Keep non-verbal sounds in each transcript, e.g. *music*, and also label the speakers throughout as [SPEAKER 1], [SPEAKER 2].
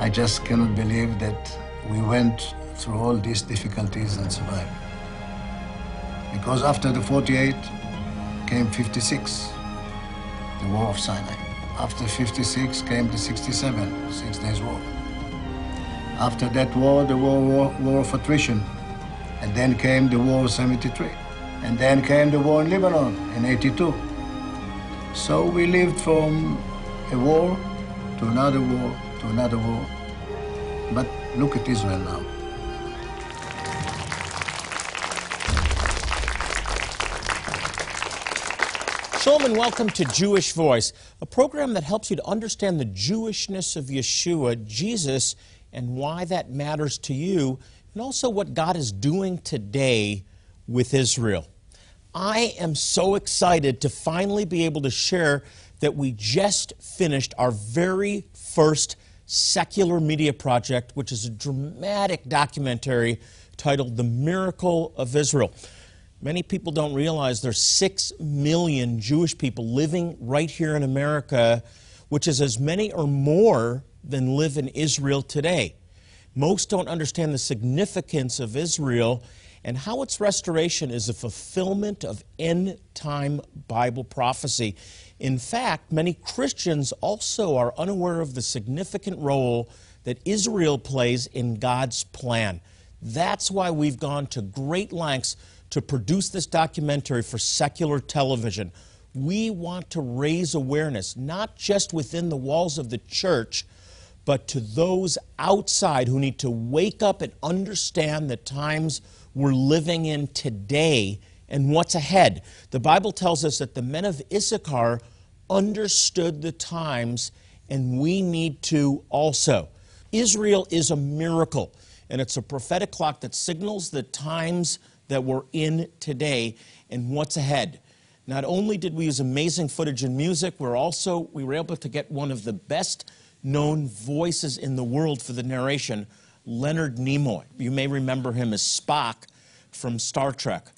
[SPEAKER 1] I just cannot believe that we went through all these difficulties and survived. Because after the 48 came 56, the War of Sinai. After 56 came the 67, Six Days War. After that war, the war, war, war of attrition. And then came the War of 73. And then came the war in Lebanon in 82. So we lived from a war to another war to another war. But look at Israel now.
[SPEAKER 2] Shalom and welcome to Jewish Voice, a program that helps you to understand the Jewishness of Yeshua, Jesus, and why that matters to you, and also what God is doing today with Israel. I am so excited to finally be able to share that we just finished our very first secular media project, which is a dramatic documentary titled The Miracle of Israel. Many people don't realize there's 6 million Jewish people living right here in America, which is as many or more than live in Israel today. Most don't understand the significance of Israel and how its restoration is a fulfillment of end time Bible prophecy. In fact, many Christians also are unaware of the significant role that Israel plays in God's plan. That's why we've gone to great lengths to produce this documentary for secular television. We want to raise awareness, not just within the walls of the church, but to those outside who need to wake up and understand the times we're living in today and what's ahead. The Bible tells us that the men of Issachar understood the times, and we need to also. Israel is a miracle, and it's a prophetic clock that signals the times that we're in today and what's ahead. Not only did we use amazing footage and music, we're also we were able to get one of the best known voices in the world for the narration, Leonard Nimoy. You may remember him as Spock from Star Trek.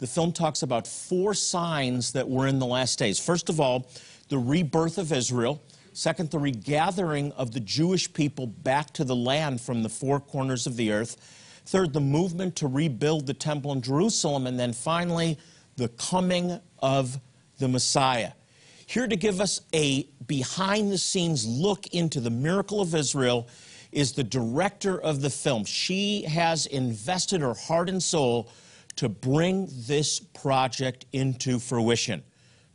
[SPEAKER 2] The film talks about four signs that we're in the last days. First of all, the rebirth of Israel. Second, the regathering of the Jewish people back to the land from the four corners of the earth. Third, the movement to rebuild the temple in Jerusalem. And then finally, the coming of the Messiah. Here to give us a behind the scenes look into the miracle of Israel is the director of the film. She has invested her heart and soul to bring this project into fruition.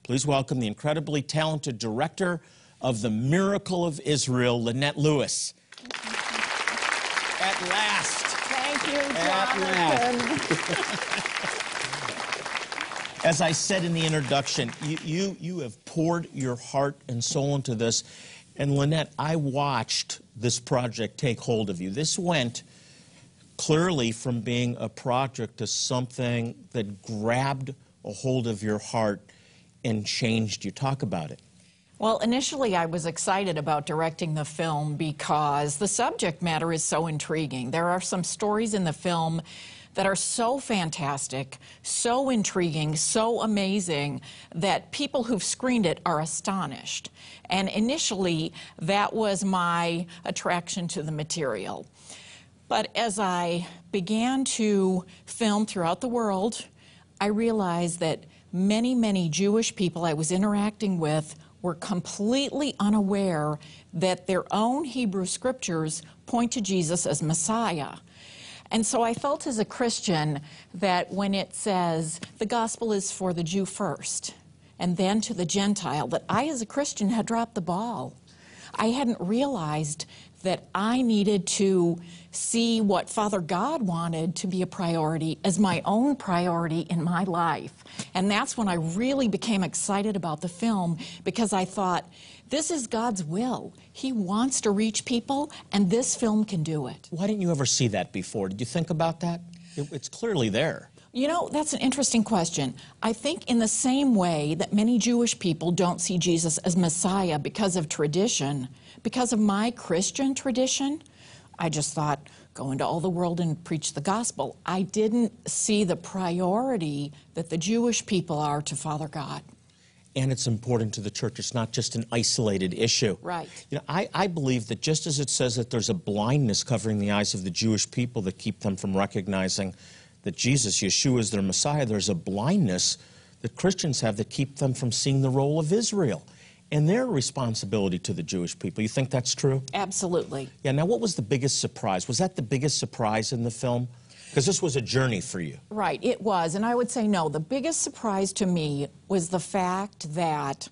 [SPEAKER 2] Please welcome the incredibly talented director of The Miracle of Israel, Lynette Lewis. At last.
[SPEAKER 3] Thank you, Jonathan.
[SPEAKER 2] As I said in the introduction, you, you, you have poured your heart and soul into this. And Lynette, I watched this project take hold of you. This went clearly from being a project to something that grabbed a hold of your heart and changed you. Talk about it.
[SPEAKER 3] Well, initially I was excited about directing the film because the subject matter is so intriguing. There are some stories in the film that are so fantastic, so intriguing, so amazing that people who've screened it are astonished. And initially, that was my attraction to the material. But as I began to film throughout the world, I realized that many, many Jewish people I was interacting with were completely unaware that their own Hebrew scriptures point to Jesus as Messiah. And so I felt as a Christian that when it says the gospel is for the Jew first and then to the Gentile, that I as a Christian had dropped the ball. I hadn't realized that I needed to see what Father God wanted to be a priority as my own priority in my life. And that's when I really became excited about the film because I thought, this is God's will. He wants to reach people, and this film can do it.
[SPEAKER 2] Why didn't you ever see that before? Did you think about that? It, it's clearly there.
[SPEAKER 3] You know, that's an interesting question. I think, in the same way that many Jewish people don't see Jesus as Messiah because of tradition, because of my Christian tradition, I just thought, go into all the world and preach the gospel. I didn't see the priority that the Jewish people are to Father God.
[SPEAKER 2] and it's important to the church. It's not just an isolated issue.
[SPEAKER 3] Right.
[SPEAKER 2] You know, I, I believe that just as it says that there's a blindness covering the eyes of the Jewish people that keep them from recognizing that Jesus, Yeshua, is their Messiah, there's a blindness that Christians have that keep them from seeing the role of Israel and their responsibility to the Jewish people. You think that's true?
[SPEAKER 3] Absolutely.
[SPEAKER 2] Yeah, now what was the biggest surprise? Was that the biggest surprise in the film? Because this was a journey for you.
[SPEAKER 3] Right, it was. And I would say no. The biggest surprise to me was the fact that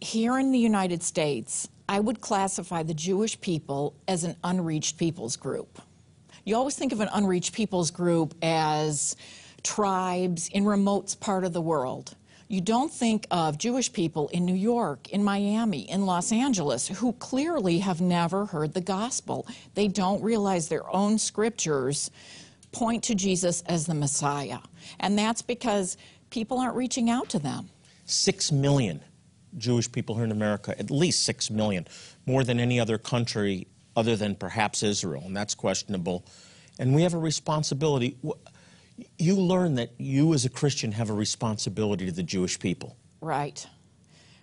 [SPEAKER 3] here in the United States, I would classify the Jewish people as an unreached peoples group. You always think of an unreached peoples group as tribes in remote part of the world. You don't think of Jewish people in New York, in Miami, in Los Angeles, who clearly have never heard the gospel. They don't realize their own scriptures point to Jesus as the Messiah. And that's because people aren't reaching out to them.
[SPEAKER 2] Six million Jewish people here in America, at least six million, more than any other country other than perhaps Israel, and that's questionable. And we have a responsibility you learn that you as a Christian have a responsibility to the Jewish people.
[SPEAKER 3] Right,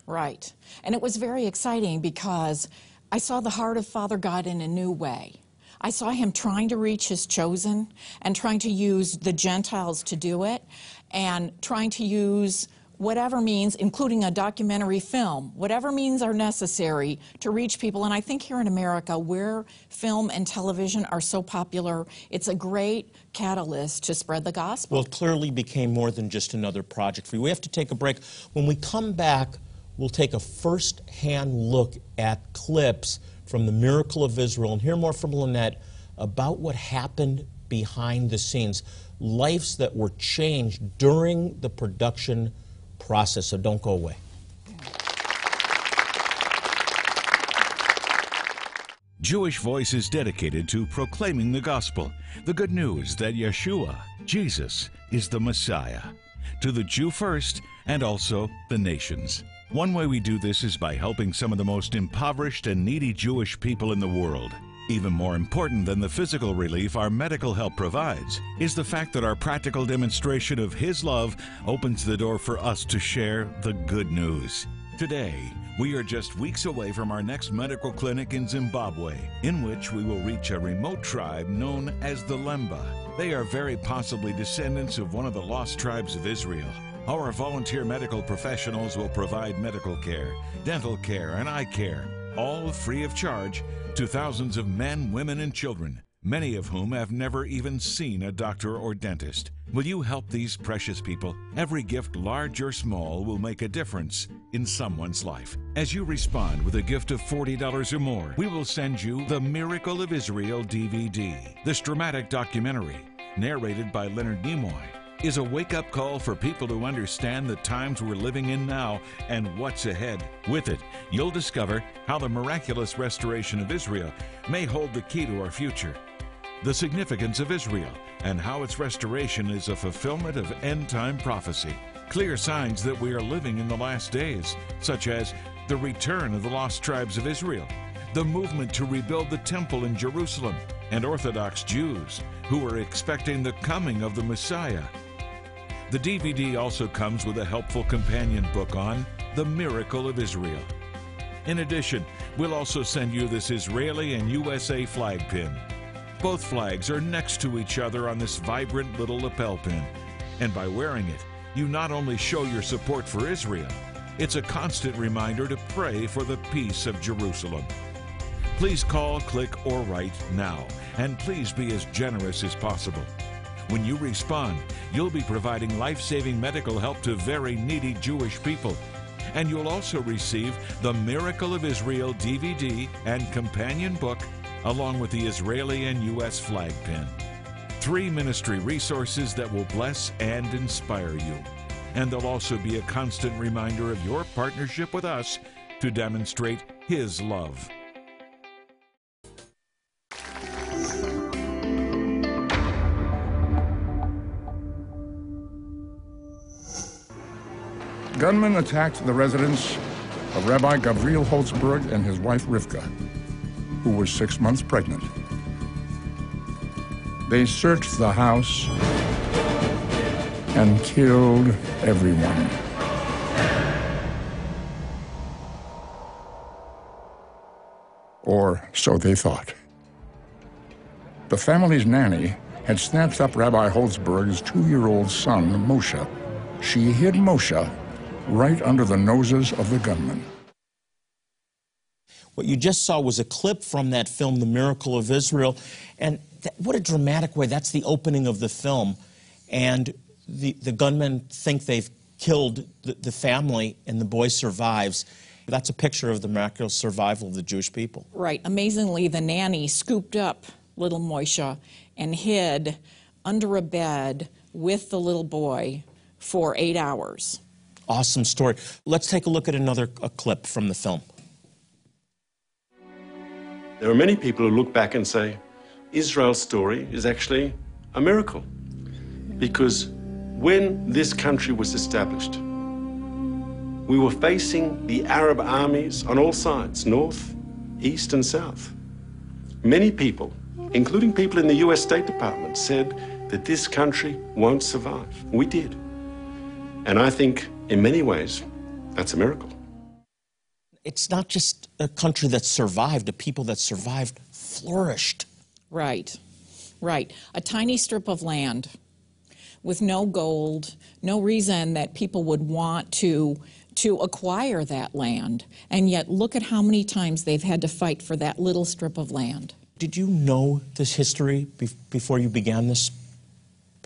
[SPEAKER 3] right. And it was very exciting because I saw the heart of Father God in a new way. I saw him trying to reach his chosen and trying to use the Gentiles to do it and trying to use whatever means, including a documentary film, whatever means are necessary to reach people. And I think here in America, where film and television are so popular, it's a great catalyst to spread the gospel.
[SPEAKER 2] Well, it clearly became more than just another project for you. We have to take a break. When we come back, we'll take a first hand look at clips from the miracle of Israel and hear more from Lynette about what happened behind the scenes, lives that were changed during the production process, so don't go away.
[SPEAKER 4] Jewish Voice is dedicated to proclaiming the gospel, the good news that Yeshua, Jesus, is the Messiah, to the Jew first and also the nations. One way we do this is by helping some of the most impoverished and needy Jewish people in the world. Even more important than the physical relief our medical help provides is the fact that our practical demonstration of His love opens the door for us to share the good news. Today, we are just weeks away from our next medical clinic in Zimbabwe, in which we will reach a remote tribe known as the Lemba. They are very possibly descendants of one of the lost tribes of Israel. Our volunteer medical professionals will provide medical care, dental care, and eye care, all free of charge to thousands of men, women, and children, many of whom have never even seen a doctor or dentist. Will you help these precious people? Every gift, large or small, will make a difference in someone's life. As you respond with a gift of $40 or more, we will send you the Miracle of Israel DVD, this dramatic documentary, narrated by Leonard Nimoy is a wake up call for people to understand the times we're living in now and what's ahead. With it, you'll discover how the miraculous restoration of Israel may hold the key to our future, the significance of Israel, and how its restoration is a fulfillment of end time prophecy. Clear signs that we are living in the last days, such as the return of the lost tribes of Israel, the movement to rebuild the temple in Jerusalem, and Orthodox Jews who are expecting the coming of the Messiah. The DVD also comes with a helpful companion book on the miracle of Israel. In addition, we'll also send you this Israeli and USA flag pin. Both flags are next to each other on this vibrant little lapel pin. And by wearing it, you not only show your support for Israel, it's a constant reminder to pray for the peace of Jerusalem. Please call, click, or write now, and please be as generous as possible. When you respond, you'll be providing life saving medical help to very needy Jewish people. And you'll also receive the Miracle of Israel DVD and companion book, along with the Israeli and U.S. flag pin. Three ministry resources that will bless and inspire you. And they'll also be a constant reminder of your partnership with us to demonstrate His love.
[SPEAKER 5] Gunmen attacked the residence of Rabbi Gabriel Holtzberg and his wife Rivka, who was six months pregnant. They searched the house and killed everyone. Or so they thought. The family's nanny had snatched up Rabbi Holtzberg's two year old son, Moshe. She hid Moshe right under the noses of the gunmen.
[SPEAKER 2] What you just saw was a clip from that film, The Miracle of Israel. And that, what a dramatic way. That's the opening of the film. And the, the gunmen think they've killed the, the family, and the boy survives. That's a picture of the miraculous survival of the Jewish people.
[SPEAKER 3] Right. Amazingly, the nanny scooped up little Moisha and hid under a bed with the little boy for eight hours.
[SPEAKER 2] Awesome story. Let's take a look at another clip from the film.
[SPEAKER 6] There are many people who look back and say, Israel's story is actually a miracle. Because when this country was established, we were facing the Arab armies on all sides, north, east, and south. Many people, including people in the US State Department, said that this country won't survive. We did. And I think, in many ways, that's a miracle.
[SPEAKER 2] It's not just a country that survived, a people that survived flourished.
[SPEAKER 3] Right. Right. A tiny strip of land with no gold, no reason that people would want to to acquire that land. And yet look at how many times they've had to fight for that little strip of land.
[SPEAKER 2] Did you know this history be- before you began this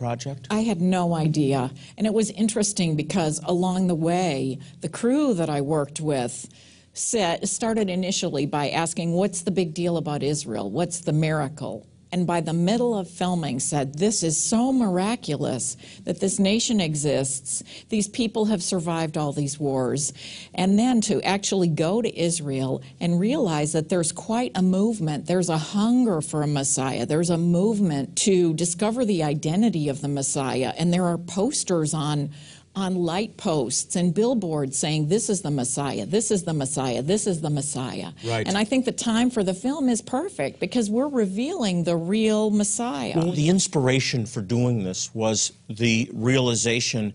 [SPEAKER 2] project?
[SPEAKER 3] I had no idea. And it was interesting because along the way, the crew that I worked with started initially by asking, What's the big deal about Israel? What's the miracle? And by the middle of filming, said, This is so miraculous that this nation exists. These people have survived all these wars. And then to actually go to Israel and realize that there's quite a movement, there's a hunger for a Messiah, there's a movement to discover the identity of the Messiah. And there are posters on on light posts and billboards saying, This is the Messiah, this is the Messiah, this is the Messiah.
[SPEAKER 2] Right.
[SPEAKER 3] And I think the time for the film is perfect because we're revealing the real Messiah.
[SPEAKER 2] Well, the inspiration for doing this was the realization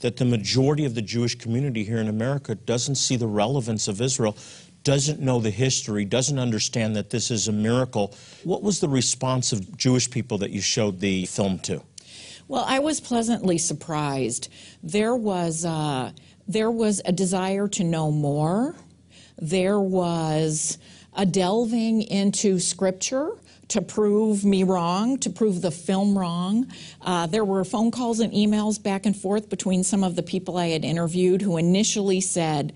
[SPEAKER 2] that the majority of the Jewish community here in America doesn't see the relevance of Israel, doesn't know the history, doesn't understand that this is a miracle. What was the response of Jewish people that you showed the film to?
[SPEAKER 3] Well, I was pleasantly surprised. There was uh, there was a desire to know more. There was a delving into scripture to prove me wrong, to prove the film wrong. Uh, there were phone calls and emails back and forth between some of the people I had interviewed who initially said,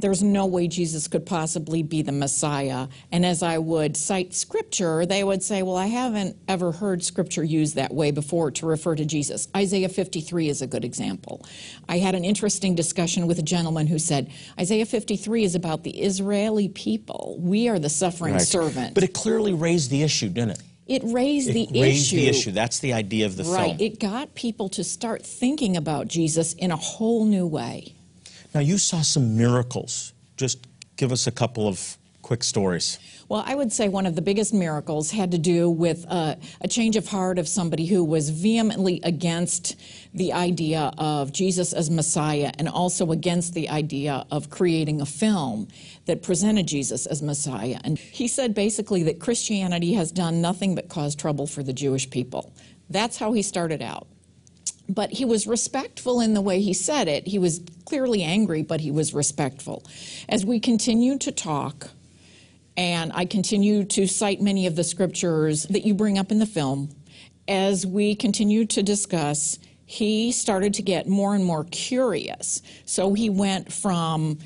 [SPEAKER 3] there's no way Jesus could possibly be the Messiah. And as I would cite scripture, they would say, Well, I haven't ever heard scripture used that way before to refer to Jesus. Isaiah 53 is a good example. I had an interesting discussion with a gentleman who said, Isaiah 53 is about the Israeli people. We are the suffering
[SPEAKER 2] Right.
[SPEAKER 3] servant.
[SPEAKER 2] But it clearly raised the issue, didn't it?
[SPEAKER 3] it raised the
[SPEAKER 2] it raised
[SPEAKER 3] issue.
[SPEAKER 2] the issue. That's the idea of the
[SPEAKER 3] Right.
[SPEAKER 2] film.
[SPEAKER 3] It got people to start thinking about Jesus in a whole new way.
[SPEAKER 2] Now, you saw some miracles. Just give us a couple of quick stories.
[SPEAKER 3] Well, I would say one of the biggest miracles had to do with uh, a change of heart of somebody who was vehemently against the idea of Jesus as Messiah and also against the idea of creating a film that presented Jesus as Messiah. And he said basically that Christianity has done nothing but cause trouble for the Jewish people. That's how he started out but he was respectful in the way he said it. He was clearly angry, but he was respectful. As we continued to talk, and I continue to cite many of the scriptures that you bring up in the film, as we continued to discuss, he started to get more and more curious. So he went from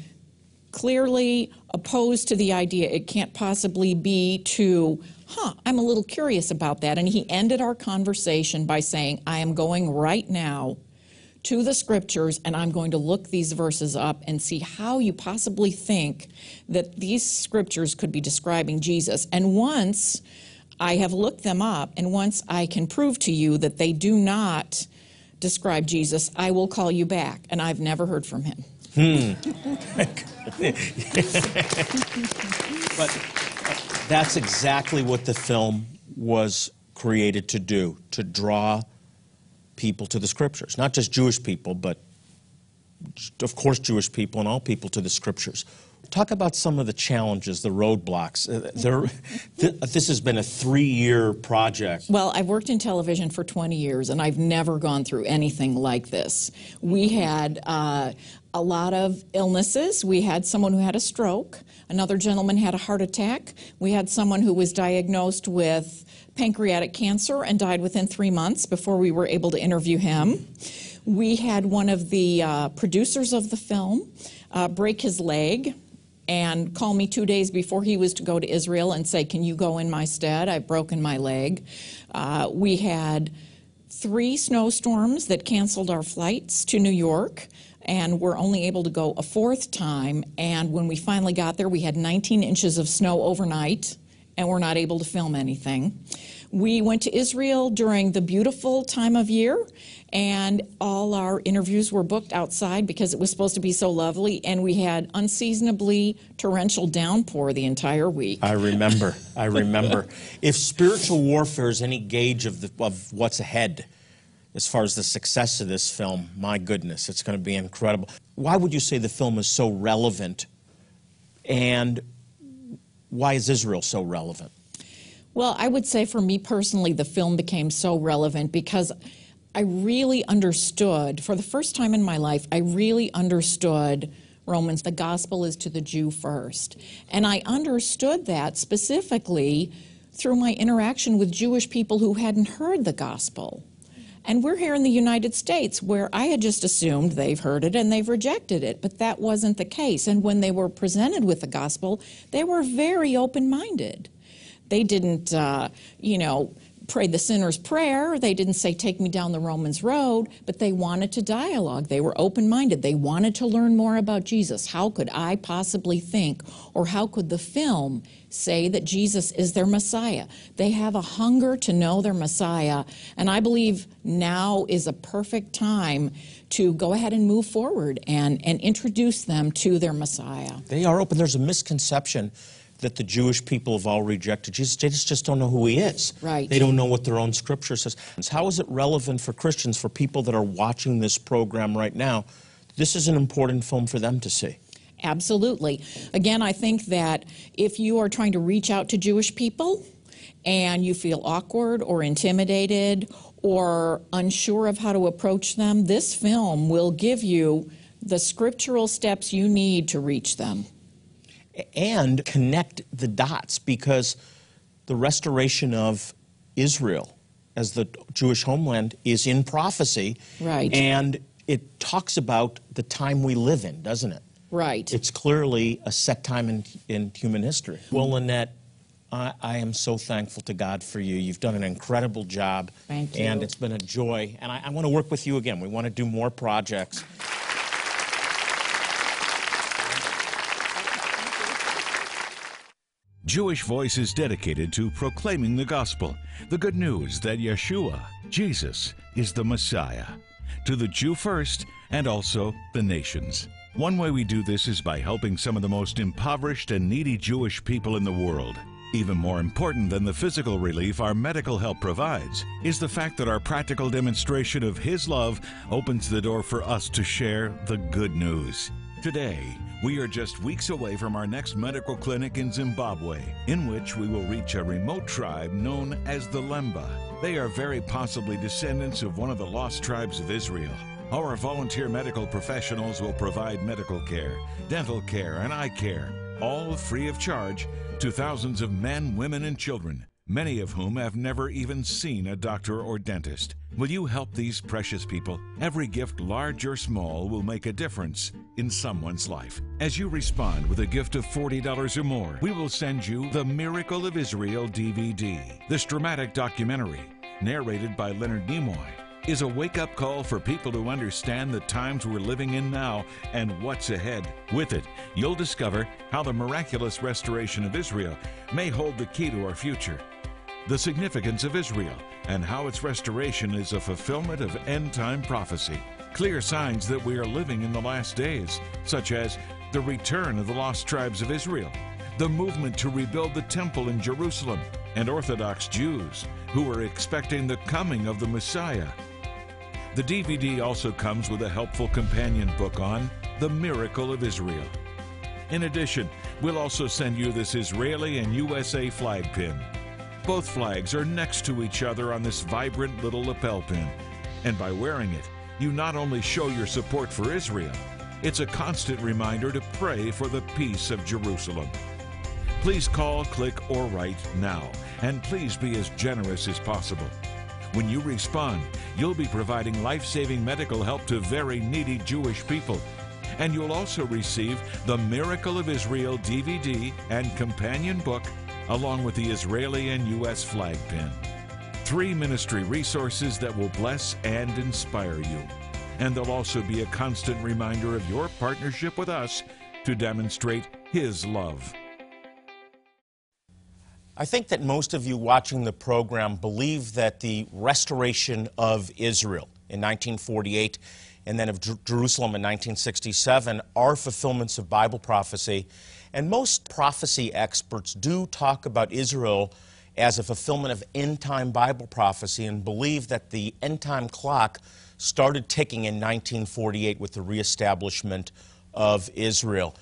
[SPEAKER 3] clearly opposed to the idea. It can't possibly be to huh i'm a little curious about that. And he ended our conversation by saying i am going right now to the scriptures and i'm going to look these verses up and see how you possibly think that these scriptures could be describing jesus. And once i have looked them up and once i can prove to you that they do not describe jesus i will call you back and i've never heard from him *laughs*
[SPEAKER 2] But uh, that's exactly what the film was created to do to draw people to the scriptures. Not just Jewish people, but of course, Jewish people and all people to the scriptures. Talk about some of the challenges, the roadblocks. Uh, there, th- this has been a three-year project.
[SPEAKER 3] Well, I've worked in television for 20 years, and I've never gone through anything like this. We had uh, a lot of illnesses. We had someone who had a stroke. Another gentleman had a heart attack. We had someone who was diagnosed with pancreatic cancer and died within three months before we were able to interview him. We had one of the uh, producers of the film uh, break his leg and call me two days before he was to go to Israel and say, Can you go in my stead? I've broken my leg. Uh, we had three snowstorms that canceled our flights to New York and we're only able to go a fourth time. And when we finally got there, we had 19 inches of snow overnight, and we're not able to film anything. We went to Israel during the beautiful time of year, and all our interviews were booked outside because it was supposed to be so lovely, and we had unseasonably torrential downpour the entire week.
[SPEAKER 2] I remember. I remember. *laughs* if spiritual warfare is any gauge of, the, of what's ahead, as far as the success of this film, my goodness, it's going to be incredible. Why would you say the film is so relevant? And why is Israel so relevant?
[SPEAKER 3] Well, I would say for me personally, the film became so relevant because I really understood, for the first time in my life, I really understood Romans, the gospel is to the Jew first. And I understood that specifically through my interaction with Jewish people who hadn't heard the gospel. And we're here in the United States where I had just assumed they've heard it and they've rejected it, but that wasn't the case. And when they were presented with the gospel, they were very open minded. They didn't, uh, you know, pray the sinner's prayer. They didn't say, Take me down the Romans road, but they wanted to dialogue. They were open minded. They wanted to learn more about Jesus. How could I possibly think, or how could the film say that Jesus is their Messiah? They have a hunger to know their Messiah, and I believe now is a perfect time to go ahead and move forward and, and introduce them to their Messiah.
[SPEAKER 2] They are open. There's a misconception that the Jewish people have all rejected Jesus. They just, just don't know who he is.
[SPEAKER 3] Right.
[SPEAKER 2] They don't know what their own scripture says. How is it relevant for Christians, for people that are watching this program right now? This is an important film for them to see.
[SPEAKER 3] Absolutely. Again, I think that if you are trying to reach out to Jewish people and you feel awkward or intimidated or unsure of how to approach them, this film will give you the scriptural steps you need to reach them
[SPEAKER 2] and connect the dots because the restoration of Israel as the Jewish homeland is in prophecy.
[SPEAKER 3] Right.
[SPEAKER 2] And it talks about the time we live in, doesn't it?
[SPEAKER 3] Right.
[SPEAKER 2] It's clearly a set time in, in human history. Well, Lynette, I, I, am so thankful to God for you. You've done an incredible job.
[SPEAKER 3] Thank you.
[SPEAKER 2] And it's been a joy. And I, I want to work with you again. We want to do more projects.
[SPEAKER 4] Jewish Voice is dedicated to proclaiming the gospel, the good news that Yeshua, Jesus, is the Messiah, to the Jew first and also the nations. One way we do this is by helping some of the most impoverished and needy Jewish people in the world. Even more important than the physical relief our medical help provides is the fact that our practical demonstration of His love opens the door for us to share the good news. Today, we are just weeks away from our next medical clinic in Zimbabwe, in which we will reach a remote tribe known as the Lemba. They are very possibly descendants of one of the lost tribes of Israel. Our volunteer medical professionals will provide medical care, dental care, and eye care, all free of charge to thousands of men, women, and children many of whom have never even seen a doctor or dentist. Will you help these precious people? Every gift, large or small, will make a difference in someone's life. As you respond with a gift of $40 or more, we will send you the Miracle of Israel DVD. This dramatic documentary, narrated by Leonard Nimoy, is a wake up call for people to understand the times we're living in now and what's ahead. With it, you'll discover how the miraculous restoration of Israel may hold the key to our future the significance of Israel, and how its restoration is a fulfillment of end time prophecy. Clear signs that we are living in the last days, such as the return of the lost tribes of Israel, the movement to rebuild the temple in Jerusalem, and Orthodox Jews who are expecting the coming of the Messiah. The DVD also comes with a helpful companion book on the miracle of Israel. In addition, we'll also send you this Israeli and USA flag pin. Both flags are next to each other on this vibrant little lapel pin. And by wearing it, you not only show your support for Israel, it's a constant reminder to pray for the peace of Jerusalem. Please call, click, or write now, and please be as generous as possible. When you respond, you'll be providing life saving medical help to very needy Jewish people. And you'll also receive the Miracle of Israel DVD and companion book, along with the Israeli and U.S. flag pin. Three ministry resources that will bless and inspire you. And they'll also be a constant reminder of your partnership with us to demonstrate His love.
[SPEAKER 2] I think that most of you watching the program believe that the restoration of Israel in 1948 and then of Jer- Jerusalem in 1967 are fulfillments of Bible prophecy. And most prophecy experts do talk about Israel as a fulfillment of end time Bible prophecy and believe that the end time clock started ticking in 1948 with the reestablishment of Israel.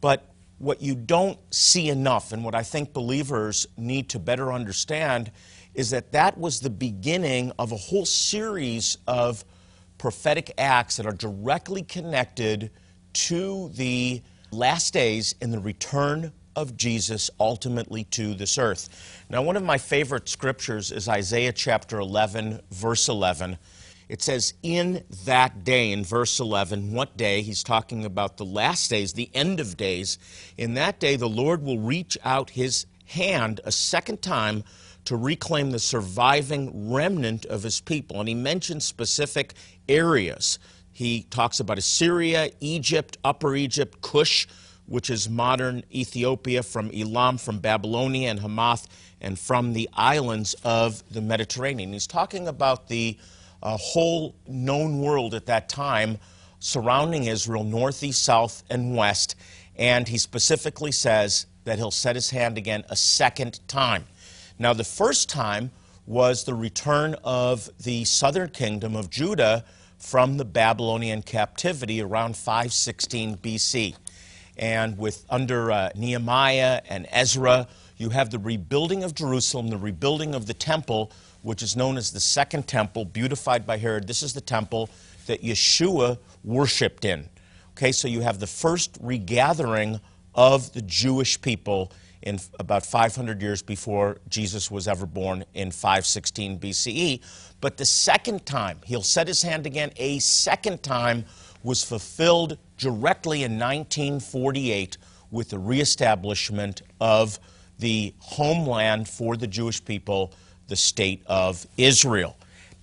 [SPEAKER 2] But what you don't see enough, and what I think believers need to better understand, is that that was the beginning of a whole series of prophetic acts that are directly connected to the last days and the return of Jesus ultimately to this earth. Now, one of my favorite scriptures is Isaiah chapter 11, verse 11. It says, In that day, in verse 11, what day? He's talking about the last days, the end of days. In that day, the Lord will reach out his hand a second time to reclaim the surviving remnant of his people. And he mentions specific areas. He talks about Assyria, Egypt, Upper Egypt, Cush, which is modern Ethiopia, from Elam, from Babylonia and Hamath, and from the islands of the Mediterranean. He's talking about the uh, whole known world at that time surrounding Israel, northeast, south, and west. And he specifically says that he'll set his hand again a second time. Now, the first time was the return of the southern kingdom of Judah from the Babylonian captivity around 516 BC. And with under uh, Nehemiah and Ezra, you have the rebuilding of Jerusalem, the rebuilding of the temple, which is known as the Second Temple, beautified by Herod. This is the temple that Yeshua worshiped in. Okay, so you have the first regathering of the Jewish people in about 500 years before Jesus was ever born in 516 BCE. But the second time, he'll set his hand again, a second time was fulfilled directly in 1948 with the reestablishment of the homeland for the Jewish people, the state of Israel.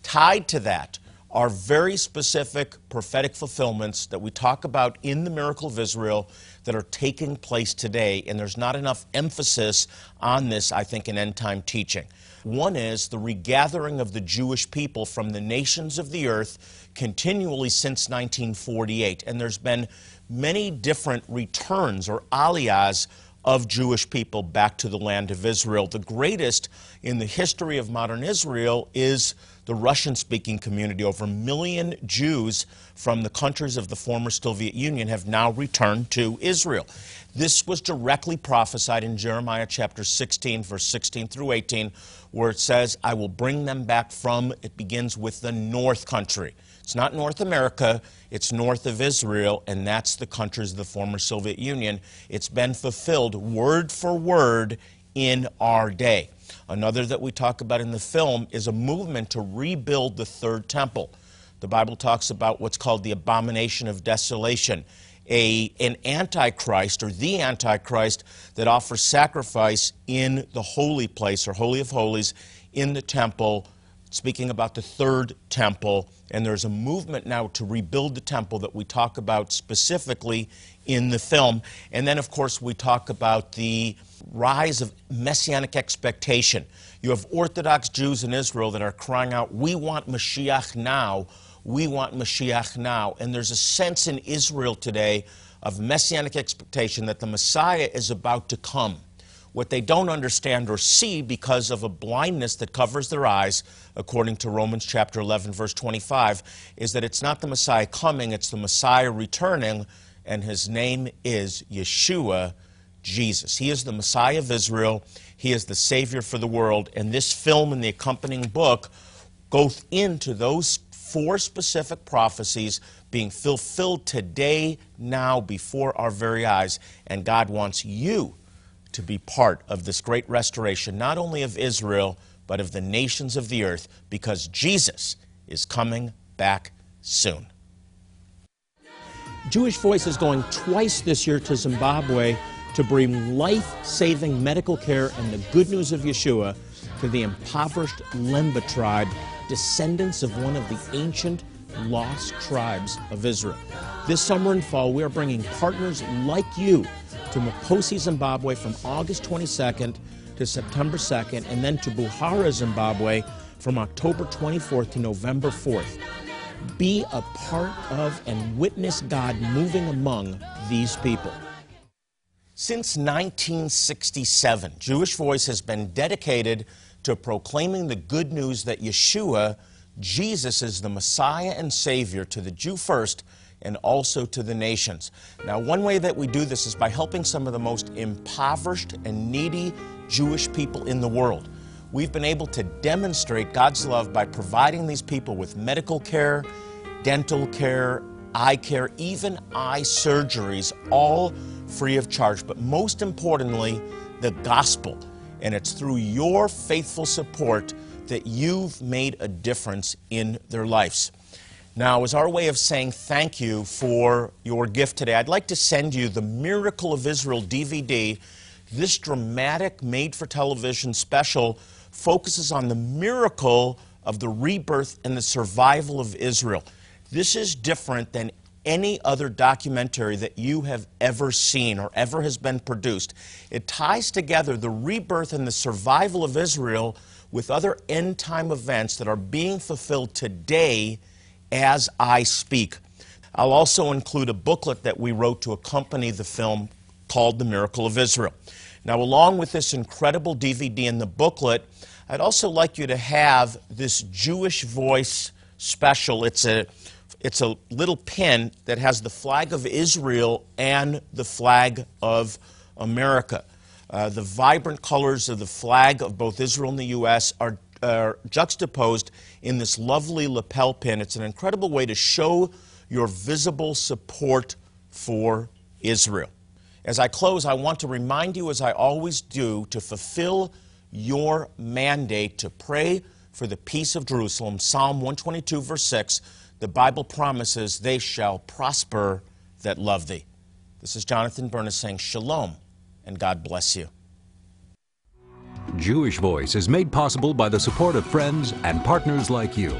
[SPEAKER 2] Tied to that are very specific prophetic fulfillments that we talk about in the miracle of Israel that are taking place today, and there's not enough emphasis on this, I think, in end time teaching. One is the regathering of the Jewish people from the nations of the earth continually since 1948, and there's been many different returns or aliyahs of Jewish people back to the land of Israel. The greatest in the history of modern Israel is the Russian speaking community. Over a million Jews from the countries of the former Soviet Union have now returned to Israel. This was directly prophesied in Jeremiah chapter 16, verse 16 through 18, where it says, I will bring them back from, it begins with the north country. It's not North America, it's north of Israel, and that's the countries of the former Soviet Union. It's been fulfilled word for word in our day. Another that we talk about in the film is a movement to rebuild the third temple. The Bible talks about what's called the abomination of desolation, a, an antichrist or the antichrist that offers sacrifice in the holy place or holy of holies in the temple speaking about the third temple, and there's a movement now to rebuild the temple that we talk about specifically in the film. And then, of course, we talk about the rise of messianic expectation. You have Orthodox Jews in Israel that are crying out, We want Mashiach now. We want Mashiach now. And there's a sense in Israel today of messianic expectation that the Messiah is about to come. What they don't understand or see because of a blindness that covers their eyes, according to Romans chapter 11, verse 25, is that it's not the Messiah coming, it's the Messiah returning, and his name is Yeshua, Jesus. He is the Messiah of Israel, he is the Savior for the world, and this film and the accompanying book goes into those four specific prophecies being fulfilled today, now, before our very eyes. And God wants you to be part of this great restoration, not only of Israel, but of the nations of the earth, because Jesus is coming back soon. Jewish Voice is going twice this year to Zimbabwe to bring life saving medical care and the good news of Yeshua to the impoverished Lemba tribe, descendants of one of the ancient lost tribes of Israel. This summer and fall, we are bringing partners like you to Maposi, Zimbabwe from August 22nd to September 2nd, and then to Buhera, Zimbabwe from October 24th to November 4th. Be a part of and witness God moving among these people. Since 1967, Jewish Voice has been dedicated to proclaiming the good news that Yeshua, Jesus, is the Messiah and Savior to the Jew first and also to the nations. Now, one way that we do this is by helping some of the most impoverished and needy Jewish people in the world. We've been able to demonstrate God's love by providing these people with medical care, dental care, eye care, even eye surgeries, all free of charge. But most importantly, the gospel. And it's through your faithful support that you've made a difference in their lives. Now, as our way of saying thank you for your gift today, I'd like to send you the Miracle of Israel DVD. This dramatic, made for television special focuses on the miracle of the rebirth and the survival of Israel. This is different than any other documentary that you have ever seen or ever has been produced. It ties together the rebirth and the survival of Israel with other end time events that are being fulfilled today as I speak. I'll also include a booklet that we wrote to accompany the film called The Miracle of Israel. Now, along with this incredible DVD and the booklet, I'd also like you to have this Jewish Voice special. It's a it's a little pin that has the flag of Israel and the flag of America. Uh, the vibrant colors of the flag of both Israel and the U.S. are are juxtaposed in this lovely lapel pin. It's an incredible way to show your visible support for Israel. As I close, I want to remind you, as I always do, to fulfill your mandate to pray for the peace of Jerusalem. Psalm 122, verse 6, the Bible promises, They shall prosper that love thee. This is Jonathan Bernis saying shalom, and God bless you.
[SPEAKER 7] Jewish Voice is made possible by the support of friends and partners like you.